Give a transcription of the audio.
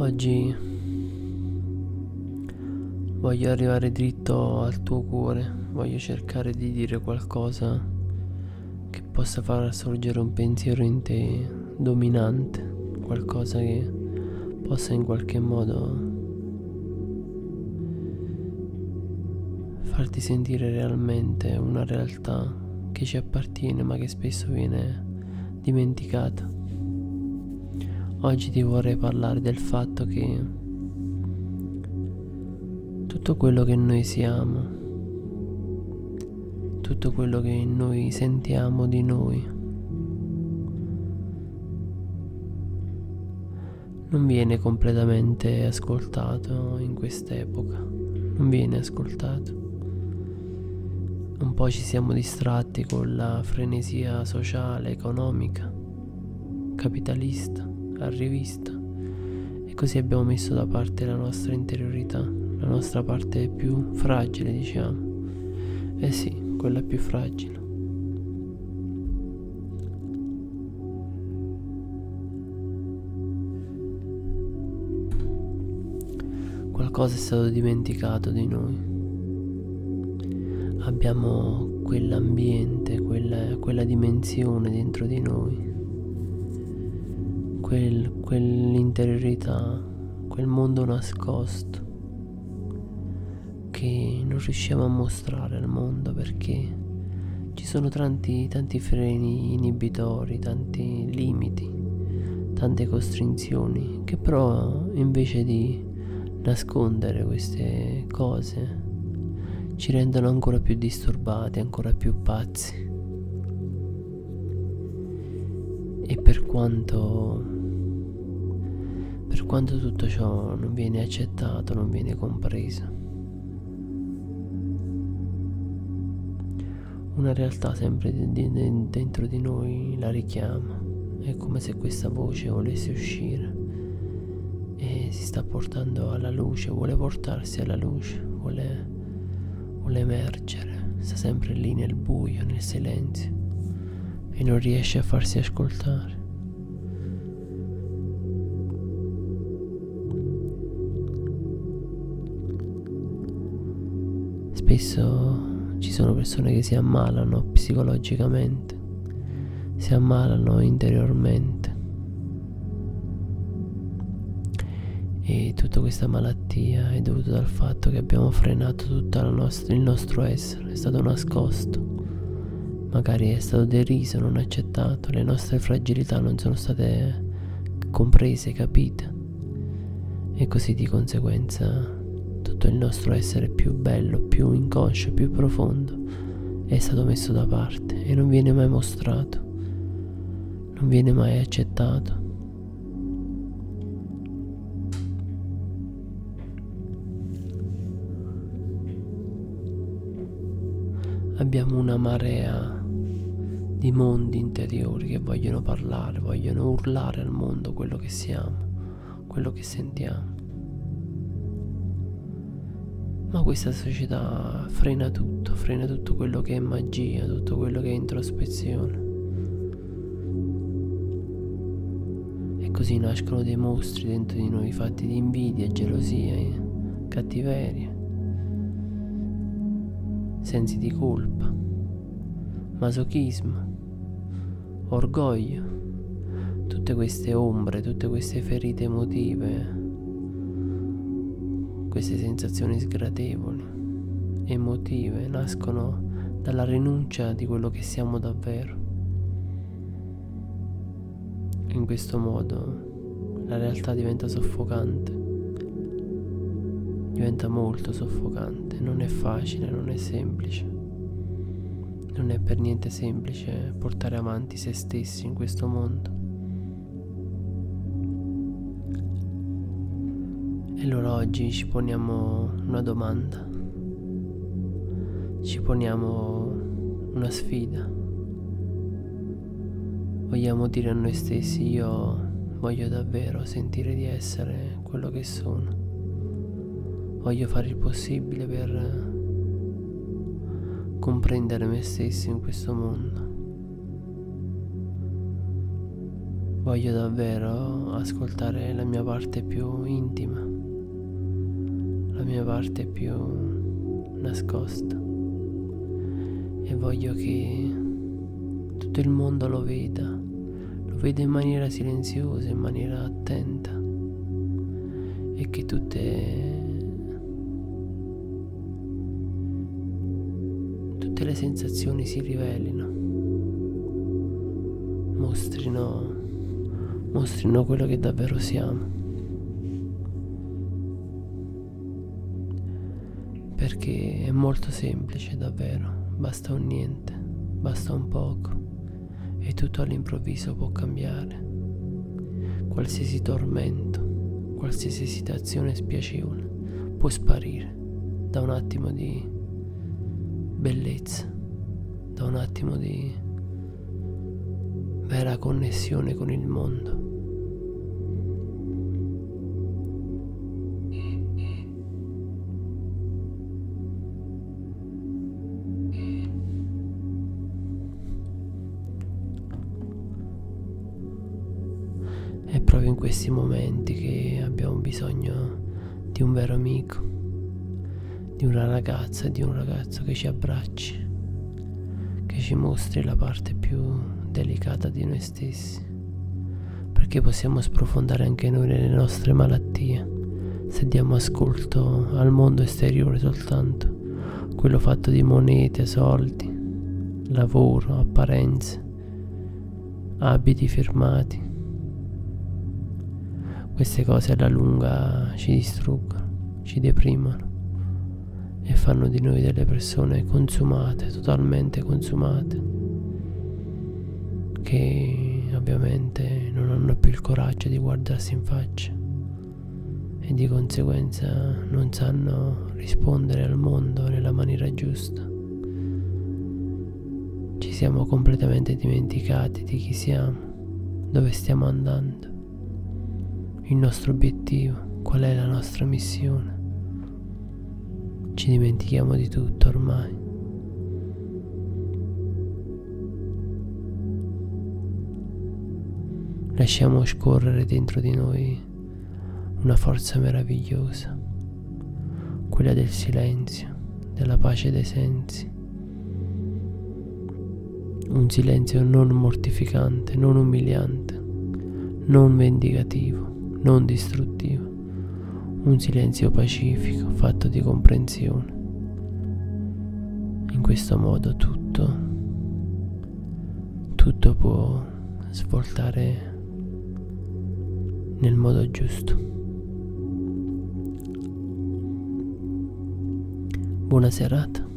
Oggi voglio arrivare dritto al tuo cuore, voglio cercare di dire qualcosa che possa far sorgere un pensiero in te dominante, qualcosa che possa in qualche modo farti sentire realmente una realtà che ci appartiene ma che spesso viene dimenticata. Oggi ti vorrei parlare del fatto che tutto quello che noi siamo, tutto quello che noi sentiamo di noi, non viene completamente ascoltato in quest'epoca, non viene ascoltato. Un po' ci siamo distratti con la frenesia sociale, economica, capitalista a rivista e così abbiamo messo da parte la nostra interiorità, la nostra parte più fragile diciamo. Eh sì, quella più fragile. Qualcosa è stato dimenticato di noi. Abbiamo quell'ambiente, quella, quella dimensione dentro di noi quel, quell'interiorità, quel mondo nascosto che non riusciamo a mostrare al mondo perché ci sono tanti, tanti freni inibitori, tanti limiti, tante costrizioni che però invece di nascondere queste cose ci rendono ancora più disturbati, ancora più pazzi. E per quanto per quanto tutto ciò non viene accettato, non viene compreso. Una realtà sempre dentro di noi la richiama, è come se questa voce volesse uscire e si sta portando alla luce, vuole portarsi alla luce, vuole, vuole emergere, sta sempre lì nel buio, nel silenzio e non riesce a farsi ascoltare. Spesso ci sono persone che si ammalano psicologicamente, si ammalano interiormente. E tutta questa malattia è dovuta dal fatto che abbiamo frenato tutto nostra, il nostro essere, è stato nascosto, magari è stato deriso, non accettato, le nostre fragilità non sono state comprese, capite? E così di conseguenza tutto il nostro essere più bello, più inconscio, più profondo è stato messo da parte e non viene mai mostrato, non viene mai accettato. Abbiamo una marea di mondi interiori che vogliono parlare, vogliono urlare al mondo quello che siamo, quello che sentiamo. Ma questa società frena tutto, frena tutto quello che è magia, tutto quello che è introspezione. E così nascono dei mostri dentro di noi fatti di invidia, gelosia, cattiveria, sensi di colpa, masochismo, orgoglio, tutte queste ombre, tutte queste ferite emotive queste sensazioni sgradevoli, emotive, nascono dalla rinuncia di quello che siamo davvero. In questo modo la realtà diventa soffocante, diventa molto soffocante, non è facile, non è semplice. Non è per niente semplice portare avanti se stessi in questo mondo. E allora oggi ci poniamo una domanda, ci poniamo una sfida. Vogliamo dire a noi stessi io voglio davvero sentire di essere quello che sono. Voglio fare il possibile per comprendere me stesso in questo mondo. voglio davvero ascoltare la mia parte più intima, mia parte più nascosta. E voglio che tutto il mondo lo veda, lo veda in maniera silenziosa, in maniera attenta. E che tutte tutte le sensazioni si rivelino mostrino mostrino quello che davvero siamo perché è molto semplice davvero. Basta un niente basta un poco. E tutto all'improvviso può cambiare. Qualsiasi tormento qualsiasi situazione spiacevole può sparire da un attimo di bellezza, da un attimo di vera connessione con il mondo. Proprio in questi momenti che abbiamo bisogno di un vero amico, di una ragazza di un ragazzo che ci abbracci, che ci mostri la parte più delicata di noi stessi, perché possiamo sprofondare anche noi nelle nostre malattie se diamo ascolto al mondo esteriore soltanto, quello fatto di monete, soldi, lavoro, apparenze, abiti firmati queste cose alla lunga ci distruggono, ci deprimono e fanno di noi delle persone consumate, totalmente consumate, che ovviamente non hanno più il coraggio di guardarsi in faccia e di conseguenza non sanno rispondere al mondo nella maniera giusta. Ci siamo completamente dimenticati di chi siamo, dove stiamo andando il nostro obiettivo, qual è la nostra missione. Ci dimentichiamo di tutto ormai. Lasciamo scorrere dentro di noi una forza meravigliosa, quella del silenzio, della pace dei sensi. Un silenzio non mortificante, non umiliante, non vendicativo non distruttivo, un silenzio pacifico fatto di comprensione. In questo modo tutto, tutto può svoltare nel modo giusto. Buona serata.